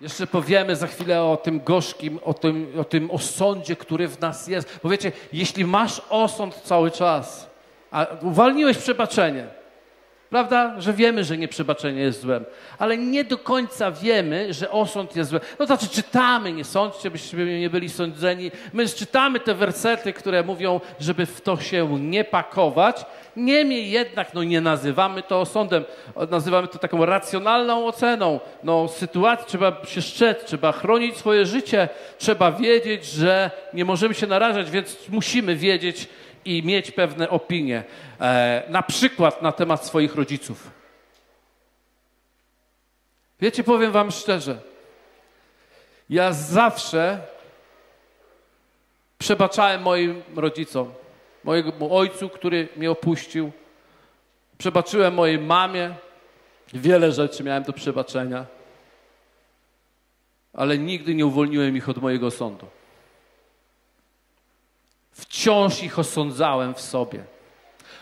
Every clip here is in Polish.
Jeszcze powiemy za chwilę o tym gorzkim, o tym, o tym osądzie, który w nas jest. Bo wiecie, jeśli masz osąd cały czas, a uwolniłeś przebaczenie, Prawda? Że wiemy, że nieprzebaczenie jest złem, ale nie do końca wiemy, że osąd jest zły. No to znaczy czytamy, nie sądźcie, byśmy nie byli sądzeni. My czytamy te wersety, które mówią, żeby w to się nie pakować. Niemniej jednak no, nie nazywamy to osądem, nazywamy to taką racjonalną oceną. No, sytuacji trzeba się szczec, trzeba chronić swoje życie, trzeba wiedzieć, że nie możemy się narażać, więc musimy wiedzieć, i mieć pewne opinie, e, na przykład na temat swoich rodziców. Wiecie, powiem Wam szczerze, ja zawsze przebaczałem moim rodzicom, mojemu ojcu, który mnie opuścił. Przebaczyłem mojej mamie. Wiele rzeczy miałem do przebaczenia, ale nigdy nie uwolniłem ich od mojego sądu. Wciąż ich osądzałem w sobie.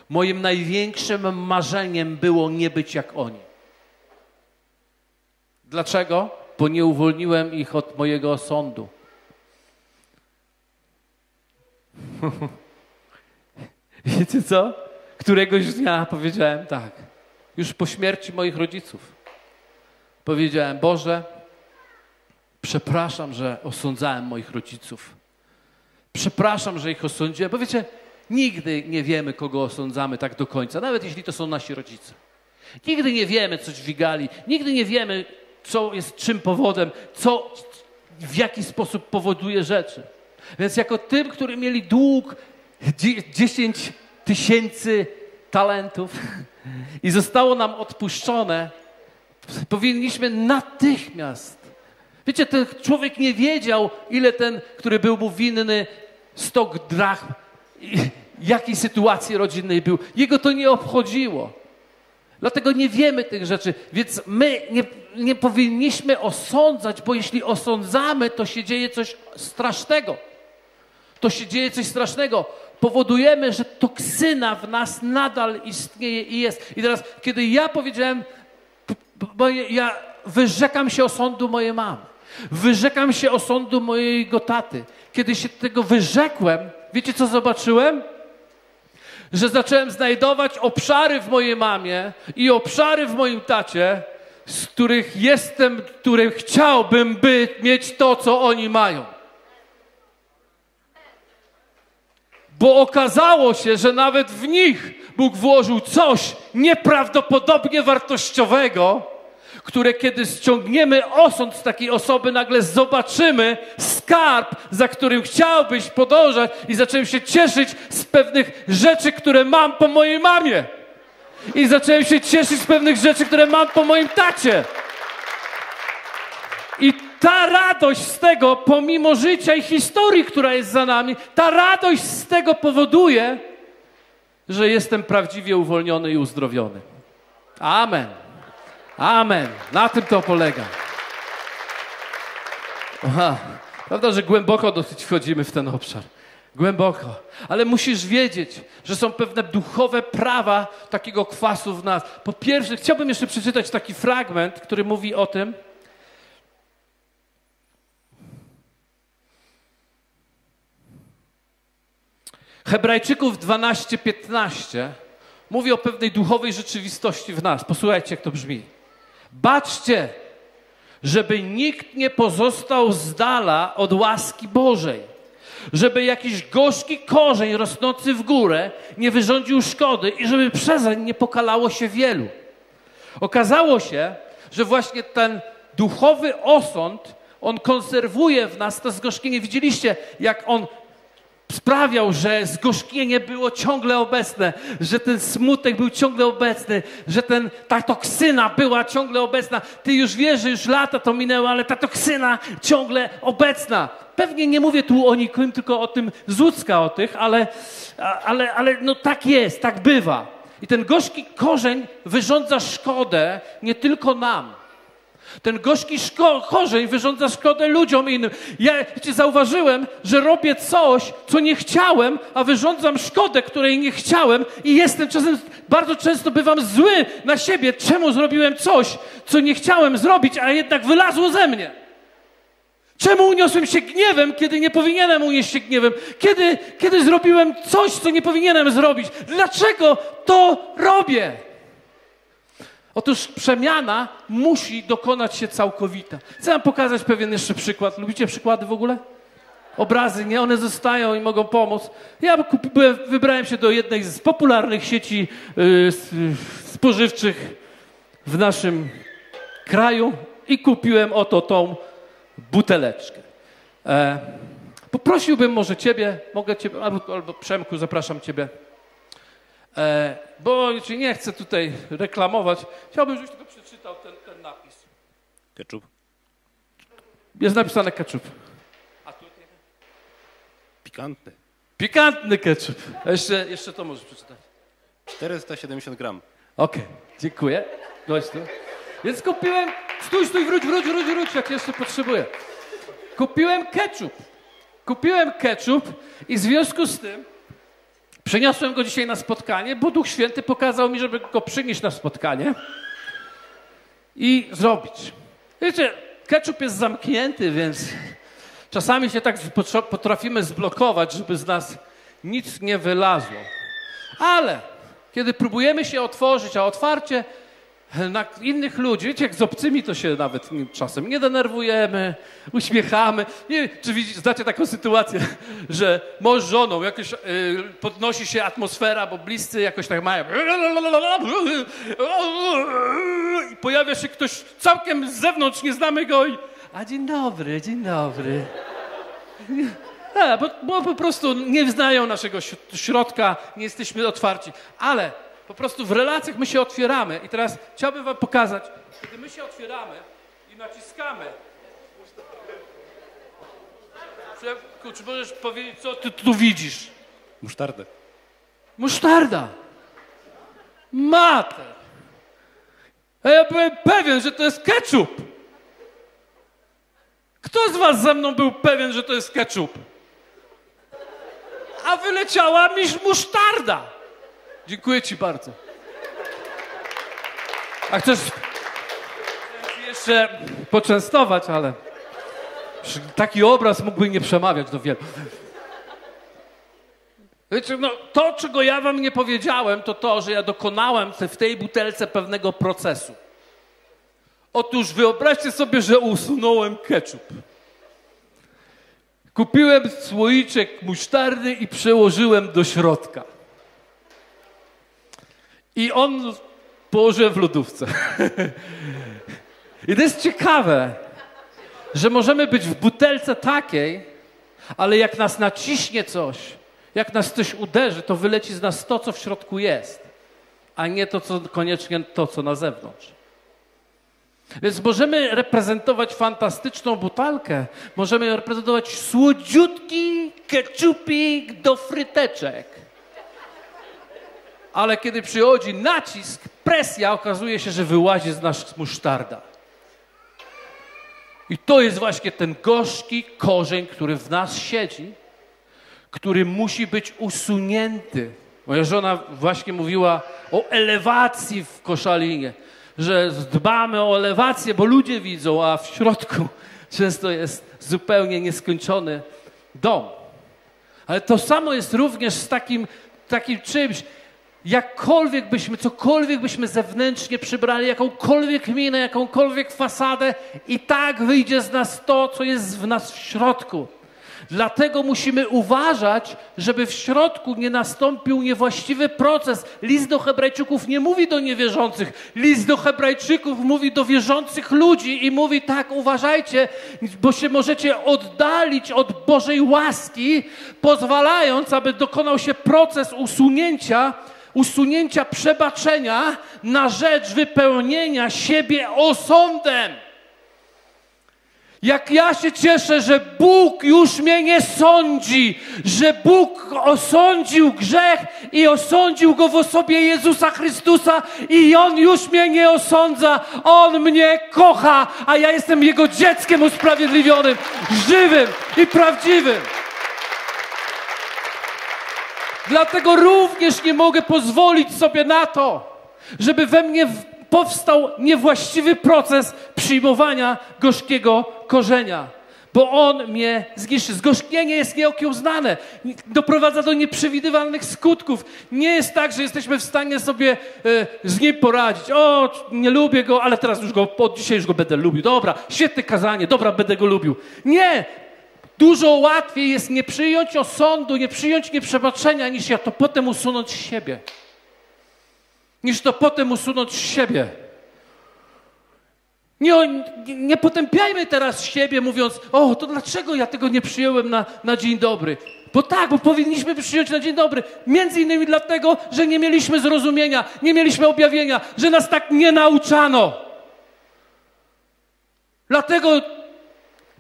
Moim największym marzeniem było nie być jak oni. Dlaczego? Bo nie uwolniłem ich od mojego osądu. Wiecie co? Któregoś dnia powiedziałem tak, już po śmierci moich rodziców. Powiedziałem, Boże, przepraszam, że osądzałem moich rodziców. Przepraszam, że ich osądziłem, bo wiecie, nigdy nie wiemy, kogo osądzamy tak do końca, nawet jeśli to są nasi rodzice. Nigdy nie wiemy, co dźwigali, nigdy nie wiemy, co jest czym powodem, co w jaki sposób powoduje rzeczy. Więc jako tym, który mieli dług 10 tysięcy talentów i zostało nam odpuszczone, powinniśmy natychmiast. Wiecie, ten człowiek nie wiedział, ile ten, który był mu winny, stok drachm, jakiej sytuacji rodzinnej był. Jego to nie obchodziło. Dlatego nie wiemy tych rzeczy, więc my nie, nie powinniśmy osądzać, bo jeśli osądzamy, to się dzieje coś strasznego. To się dzieje coś strasznego. Powodujemy, że toksyna w nas nadal istnieje i jest. I teraz, kiedy ja powiedziałem, bo ja wyrzekam się osądu mojej mamy. Wyrzekam się osądu mojego taty. Kiedy się tego wyrzekłem, wiecie co zobaczyłem? Że zacząłem znajdować obszary w mojej mamie i obszary w moim tacie, z których jestem, które chciałbym by mieć to, co oni mają. Bo okazało się, że nawet w nich Bóg włożył coś nieprawdopodobnie wartościowego, które kiedy ściągniemy osąd z takiej osoby, nagle zobaczymy skarb, za którym chciałbyś podążać i zacząłem się cieszyć z pewnych rzeczy, które mam po mojej mamie. I zacząłem się cieszyć z pewnych rzeczy, które mam po moim tacie. I ta radość z tego, pomimo życia i historii, która jest za nami, ta radość z tego powoduje, że jestem prawdziwie uwolniony i uzdrowiony. Amen. Amen. Na tym to polega. Aha. Prawda, że głęboko dosyć wchodzimy w ten obszar. Głęboko. Ale musisz wiedzieć, że są pewne duchowe prawa takiego kwasu w nas. Po pierwsze, chciałbym jeszcze przeczytać taki fragment, który mówi o tym. Hebrajczyków 12:15 mówi o pewnej duchowej rzeczywistości w nas. Posłuchajcie, jak to brzmi. Baczcie, żeby nikt nie pozostał z dala od łaski Bożej. Żeby jakiś gorzki korzeń rosnący w górę nie wyrządził szkody i żeby przezeń nie pokalało się wielu. Okazało się, że właśnie ten duchowy osąd, on konserwuje w nas to zgorzkienie. Widzieliście, jak on sprawiał, że zgorzkienie było ciągle obecne, że ten smutek był ciągle obecny, że ten, ta toksyna była ciągle obecna. Ty już wiesz, że już lata to minęło, ale ta toksyna ciągle obecna. Pewnie nie mówię tu o nikim, tylko o tym z Łódzka, o tych, ale, ale, ale no tak jest, tak bywa. I ten gorzki korzeń wyrządza szkodę nie tylko nam, ten gorzki szko- korzeń wyrządza szkodę ludziom innym. Ja zauważyłem, że robię coś, co nie chciałem, a wyrządzam szkodę, której nie chciałem i jestem czasem, bardzo często bywam zły na siebie. Czemu zrobiłem coś, co nie chciałem zrobić, a jednak wylazło ze mnie? Czemu uniosłem się gniewem, kiedy nie powinienem unieść się gniewem? Kiedy, kiedy zrobiłem coś, co nie powinienem zrobić? Dlaczego to robię? Otóż przemiana musi dokonać się całkowita. Chcę wam pokazać pewien jeszcze przykład. Lubicie przykłady w ogóle? Obrazy, nie? One zostają i mogą pomóc. Ja wybrałem się do jednej z popularnych sieci yy, spożywczych w naszym kraju i kupiłem oto tą buteleczkę. E, poprosiłbym może ciebie, mogę ciebie, albo, albo Przemku, zapraszam ciebie. E, bo nie chcę tutaj reklamować. Chciałbym, żebyś tylko przeczytał ten, ten napis. Ketchup. Jest napisane ketchup. A tu Pikantny. Pikantny ketchup. A jeszcze, jeszcze to możesz przeczytać. 470 gram. Okej, dziękuję. Chodź tu. Więc kupiłem, stój, stój, wróć, wróć, wróć, wróć, jak jeszcze potrzebuję. Kupiłem ketchup. Kupiłem ketchup i w związku z tym Przyniosłem go dzisiaj na spotkanie, bo Duch Święty pokazał mi, żeby go przynieść na spotkanie i zrobić. Wiecie, ketchup jest zamknięty, więc czasami się tak potrafimy zblokować, żeby z nas nic nie wylazło. Ale kiedy próbujemy się otworzyć, a otwarcie na innych ludzi. Wiecie, jak z obcymi to się nawet czasem nie denerwujemy, uśmiechamy. Nie, czy widzicie, znacie taką sytuację, że mąż żoną, jakoś yy, podnosi się atmosfera, bo bliscy jakoś tak mają i pojawia się ktoś całkiem z zewnątrz, nie znamy go i a dzień dobry, dzień dobry. A, bo, bo po prostu nie znają naszego środka, nie jesteśmy otwarci. Ale po prostu w relacjach my się otwieramy. I teraz chciałbym wam pokazać, kiedy my się otwieramy i naciskamy. Czy możesz powiedzieć, co ty tu widzisz? Musztardę. Musztarda. Matę. A ja byłem pewien, że to jest ketchup. Kto z was ze mną był pewien, że to jest ketchup? A wyleciała mi musztarda. Dziękuję Ci bardzo. A chcesz jeszcze poczęstować, ale taki obraz mógłby nie przemawiać do wielu. Wiecie, no, to, czego ja wam nie powiedziałem, to to, że ja dokonałem w tej butelce pewnego procesu. Otóż wyobraźcie sobie, że usunąłem ketchup. Kupiłem słoiczek musztardy i przełożyłem do środka. I on położyłem w lodówce. I to jest ciekawe, że możemy być w butelce takiej, ale jak nas naciśnie coś, jak nas coś uderzy, to wyleci z nas to, co w środku jest, a nie to, co koniecznie to, co na zewnątrz. Więc możemy reprezentować fantastyczną butelkę, możemy reprezentować słodziutki keczupik do fryteczek ale kiedy przychodzi nacisk, presja, okazuje się, że wyłazi z nas musztarda. I to jest właśnie ten gorzki korzeń, który w nas siedzi, który musi być usunięty. Moja żona właśnie mówiła o elewacji w koszalinie, że dbamy o elewację, bo ludzie widzą, a w środku często jest zupełnie nieskończony dom. Ale to samo jest również z takim, takim czymś, jakkolwiek byśmy, cokolwiek byśmy zewnętrznie przybrali, jakąkolwiek minę, jakąkolwiek fasadę, i tak wyjdzie z nas to, co jest w nas w środku. Dlatego musimy uważać, żeby w środku nie nastąpił niewłaściwy proces. List do Hebrajczyków nie mówi do niewierzących. List do Hebrajczyków mówi do wierzących ludzi i mówi tak, uważajcie, bo się możecie oddalić od Bożej łaski, pozwalając, aby dokonał się proces usunięcia usunięcia przebaczenia na rzecz wypełnienia siebie osądem. Jak ja się cieszę, że Bóg już mnie nie sądzi, że Bóg osądził grzech i osądził go w osobie Jezusa Chrystusa i On już mnie nie osądza. On mnie kocha, a ja jestem Jego dzieckiem usprawiedliwionym, żywym i prawdziwym. Dlatego również nie mogę pozwolić sobie na to, żeby we mnie powstał niewłaściwy proces przyjmowania gorzkiego korzenia. bo On mnie zniszczy. Zgorzknienie jest nieokiełznane, doprowadza do nieprzewidywalnych skutków. Nie jest tak, że jesteśmy w stanie sobie e, z Nim poradzić. O, nie lubię Go, ale teraz już Go, od dzisiaj już Go będę lubił. Dobra, świetne kazanie, dobra, będę Go lubił. Nie! Dużo łatwiej jest nie przyjąć osądu, nie przyjąć nieprzebaczenia, niż ja to potem usunąć z siebie. Niż to potem usunąć z siebie. Nie, nie potępiajmy teraz siebie, mówiąc, o, to dlaczego ja tego nie przyjąłem na, na dzień dobry? Bo tak, bo powinniśmy przyjąć na dzień dobry. Między innymi dlatego, że nie mieliśmy zrozumienia, nie mieliśmy objawienia, że nas tak nie nauczano. Dlatego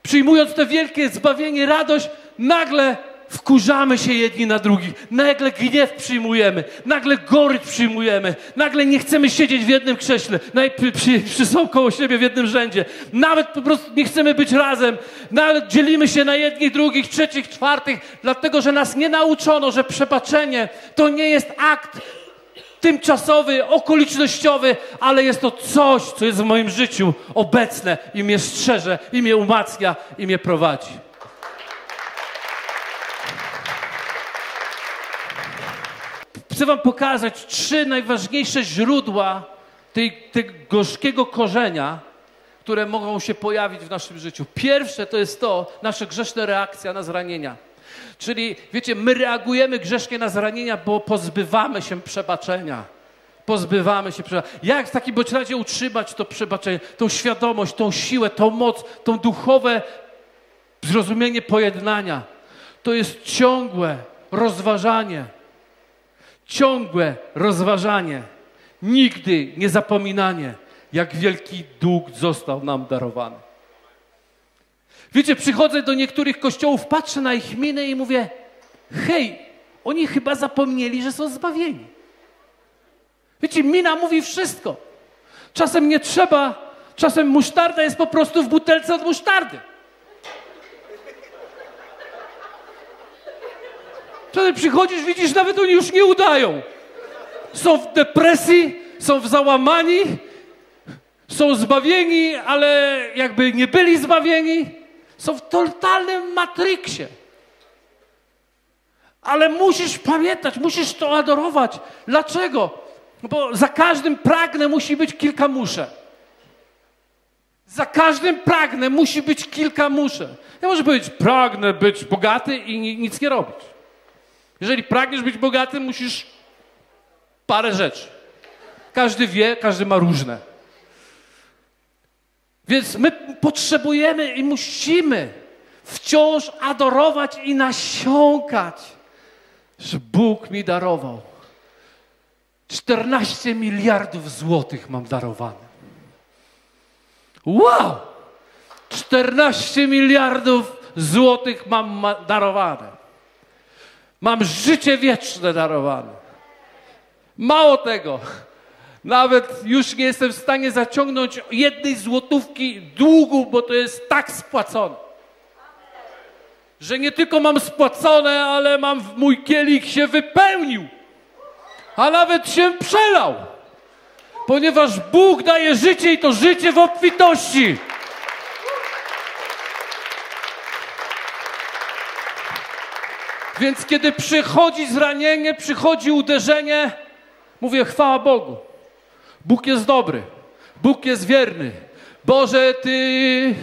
przyjmując to wielkie zbawienie, radość, nagle wkurzamy się jedni na drugich, nagle gniew przyjmujemy, nagle goryt przyjmujemy, nagle nie chcemy siedzieć w jednym krześle, przy, przy, przy są koło siebie w jednym rzędzie, nawet po prostu nie chcemy być razem, nawet dzielimy się na jednych, drugich, trzecich, czwartych, dlatego że nas nie nauczono, że przebaczenie to nie jest akt tymczasowy, okolicznościowy, ale jest to coś, co jest w moim życiu obecne i mnie strzeże, i mnie umacnia, i mnie prowadzi. Chcę Wam pokazać trzy najważniejsze źródła tej, tego gorzkiego korzenia, które mogą się pojawić w naszym życiu. Pierwsze to jest to, nasza grzeszna reakcja na zranienia. Czyli, wiecie, my reagujemy grzesznie na zranienia, bo pozbywamy się przebaczenia. Pozbywamy się przebaczenia. Jak w takim bądź razie utrzymać to przebaczenie, tą świadomość, tą siłę, tą moc, tą duchowe zrozumienie pojednania? To jest ciągłe rozważanie. Ciągłe rozważanie. Nigdy nie zapominanie, jak wielki dług został nam darowany. Wiecie, przychodzę do niektórych kościołów, patrzę na ich minę i mówię: hej, oni chyba zapomnieli, że są zbawieni. Wiecie, mina mówi wszystko. Czasem nie trzeba, czasem musztarda jest po prostu w butelce od musztardy. Czasem przychodzisz, widzisz, nawet oni już nie udają. Są w depresji, są w załamani, są zbawieni, ale jakby nie byli zbawieni. Są w totalnym matryksie. Ale musisz pamiętać, musisz to adorować. Dlaczego? Bo za każdym pragnę musi być kilka muszę. Za każdym pragnę musi być kilka muszę. Ja może powiedzieć, pragnę być bogaty i nic nie robić. Jeżeli pragniesz być bogaty, musisz parę rzeczy. Każdy wie, każdy ma różne. Więc my potrzebujemy i musimy wciąż adorować i nasiąkać, że Bóg mi darował. 14 miliardów złotych mam darowane. Wow! 14 miliardów złotych mam darowane. Mam życie wieczne darowane. Mało tego, nawet już nie jestem w stanie zaciągnąć jednej złotówki długu, bo to jest tak spłacone. Że nie tylko mam spłacone, ale mam mój kielich się wypełnił, a nawet się przelał. Ponieważ Bóg daje życie i to życie w obfitości. Więc kiedy przychodzi zranienie, przychodzi uderzenie, mówię chwała Bogu. Bóg jest dobry. Bóg jest wierny. Boże, Ty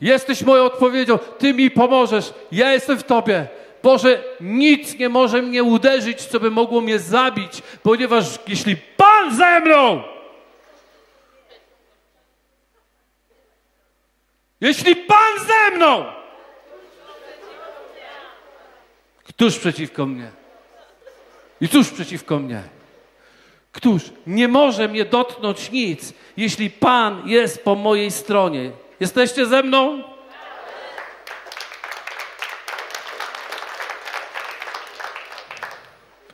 jesteś moją odpowiedzią. Ty mi pomożesz. Ja jestem w Tobie. Boże, nic nie może mnie uderzyć, co by mogło mnie zabić, ponieważ jeśli Pan ze mną, jeśli Pan ze mną, któż przeciwko mnie? I cóż przeciwko mnie? Któż nie może mnie dotknąć nic, jeśli Pan jest po mojej stronie? Jesteście ze mną?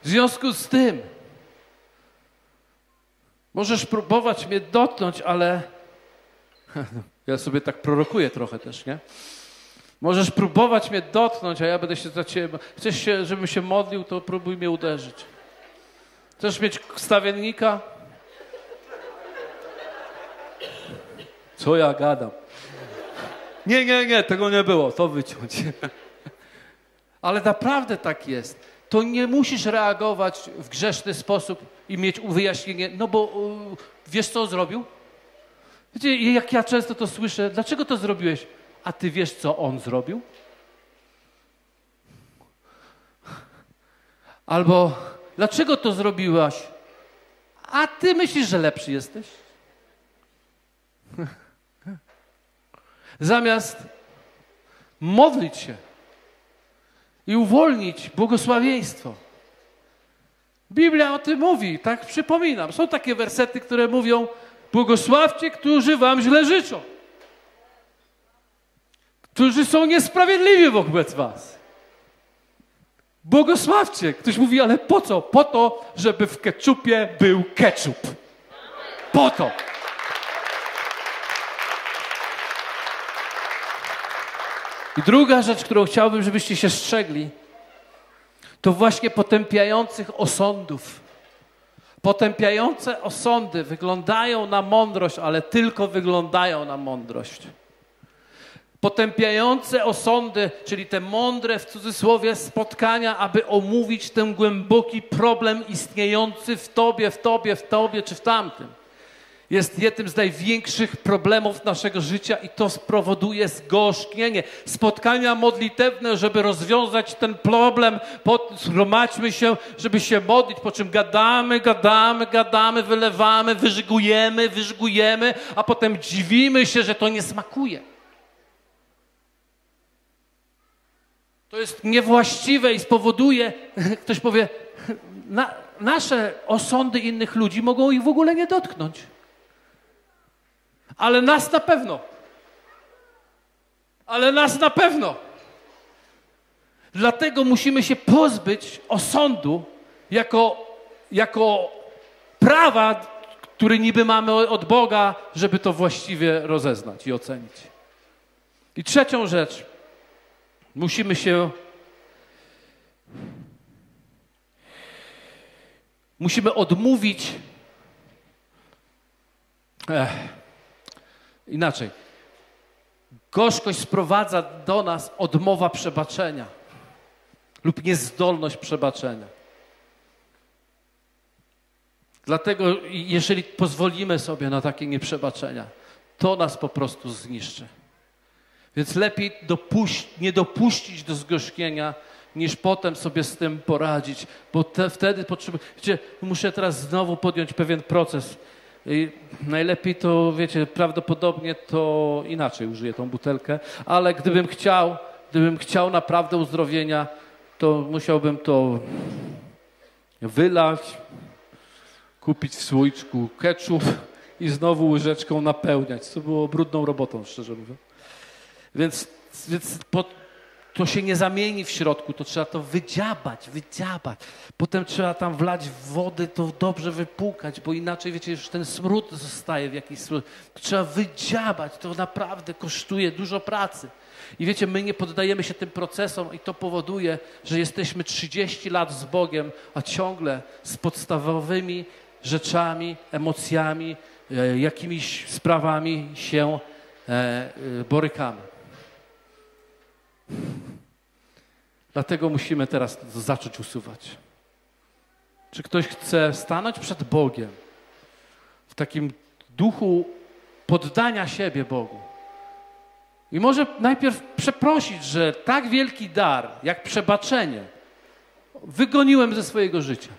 W związku z tym, możesz próbować mnie dotknąć, ale ja sobie tak prorokuję trochę też, nie? Możesz próbować mnie dotknąć, a ja będę się za ciebie. Chcesz, się, żebym się modlił, to próbuj mnie uderzyć. Chcesz mieć stawiennika? Co ja gadam? Nie, nie, nie, tego nie było, to wyciąć. Ale naprawdę tak jest. To nie musisz reagować w grzeszny sposób i mieć wyjaśnienie, no bo wiesz co zrobił? Wiecie, jak ja często to słyszę, dlaczego to zrobiłeś? A ty wiesz, co on zrobił? Albo dlaczego to zrobiłaś? A ty myślisz, że lepszy jesteś? Zamiast modlić się i uwolnić błogosławieństwo. Biblia o tym mówi, tak przypominam. Są takie wersety, które mówią: Błogosławcie, którzy wam źle życzą, którzy są niesprawiedliwi wobec was. Błogosławcie. Ktoś mówi, ale po co? Po to, żeby w keczupie był keczup. Po to. I druga rzecz, którą chciałbym, żebyście się strzegli, to właśnie potępiających osądów. Potępiające osądy wyglądają na mądrość, ale tylko wyglądają na mądrość. Potępiające osądy, czyli te mądre w cudzysłowie spotkania, aby omówić ten głęboki problem istniejący w tobie, w tobie, w tobie czy w tamtym jest jednym z największych problemów naszego życia i to spowoduje zgorzknienie. Spotkania modlitewne, żeby rozwiązać ten problem, zgromadźmy się, żeby się modlić, po czym gadamy, gadamy, gadamy, wylewamy, wyżygujemy, wyżygujemy, a potem dziwimy się, że to nie smakuje. To jest niewłaściwe i spowoduje, ktoś powie, na, nasze osądy innych ludzi mogą ich w ogóle nie dotknąć ale nas na pewno. Ale nas na pewno. Dlatego musimy się pozbyć osądu jako, jako prawa, które niby mamy od Boga, żeby to właściwie rozeznać i ocenić. I trzecią rzecz, musimy się. Musimy odmówić. Ech, Inaczej. Gorzkość sprowadza do nas odmowa przebaczenia lub niezdolność przebaczenia. Dlatego, jeżeli pozwolimy sobie na takie nieprzebaczenia, to nas po prostu zniszczy. Więc lepiej dopuść, nie dopuścić do zgorzkienia, niż potem sobie z tym poradzić, bo te, wtedy potrzebuję. Wiecie, muszę teraz znowu podjąć pewien proces i najlepiej to, wiecie, prawdopodobnie to inaczej użyję tą butelkę, ale gdybym chciał, gdybym chciał naprawdę uzdrowienia, to musiałbym to wylać, kupić w słoiczku ketchup i znowu łyżeczką napełniać, co było brudną robotą, szczerze mówiąc. Więc, więc pod, to się nie zamieni w środku, to trzeba to wydziabać, wydziabać. Potem trzeba tam wlać wody, to dobrze wypłukać, bo inaczej, wiecie, już ten smród zostaje w jakiś sposób. Trzeba wydziabać, to naprawdę kosztuje dużo pracy. I wiecie, my nie poddajemy się tym procesom i to powoduje, że jesteśmy 30 lat z Bogiem, a ciągle z podstawowymi rzeczami, emocjami, e, jakimiś sprawami się e, e, borykamy. Dlatego musimy teraz zacząć usuwać. Czy ktoś chce stanąć przed Bogiem w takim duchu poddania siebie Bogu? I może najpierw przeprosić, że tak wielki dar, jak przebaczenie, wygoniłem ze swojego życia.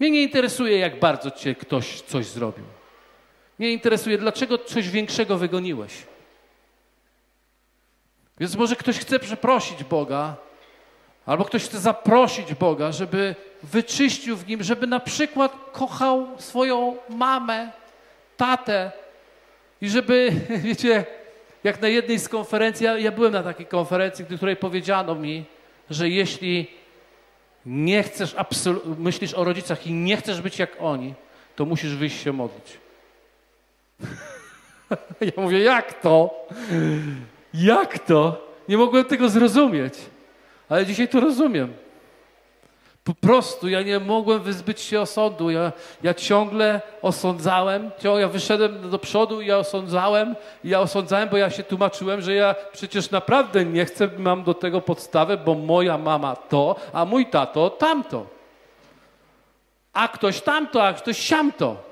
Mnie nie interesuje, jak bardzo cię ktoś coś zrobił. Mnie interesuje, dlaczego coś większego wygoniłeś. Więc może ktoś chce przeprosić Boga, albo ktoś chce zaprosić Boga, żeby wyczyścił w nim, żeby na przykład kochał swoją mamę, tatę i żeby, wiecie, jak na jednej z konferencji, ja, ja byłem na takiej konferencji, w której powiedziano mi, że jeśli nie chcesz, myślisz o rodzicach i nie chcesz być jak oni, to musisz wyjść się modlić. ja mówię, jak to? Jak to? Nie mogłem tego zrozumieć, ale dzisiaj to rozumiem. Po prostu ja nie mogłem wyzbyć się osądu. Ja, ja ciągle osądzałem, ja wyszedłem do przodu i ja osądzałem, ja osądzałem, bo ja się tłumaczyłem, że ja przecież naprawdę nie chcę, mam do tego podstawę, bo moja mama to, a mój tato tamto. A ktoś tamto, a ktoś siamto.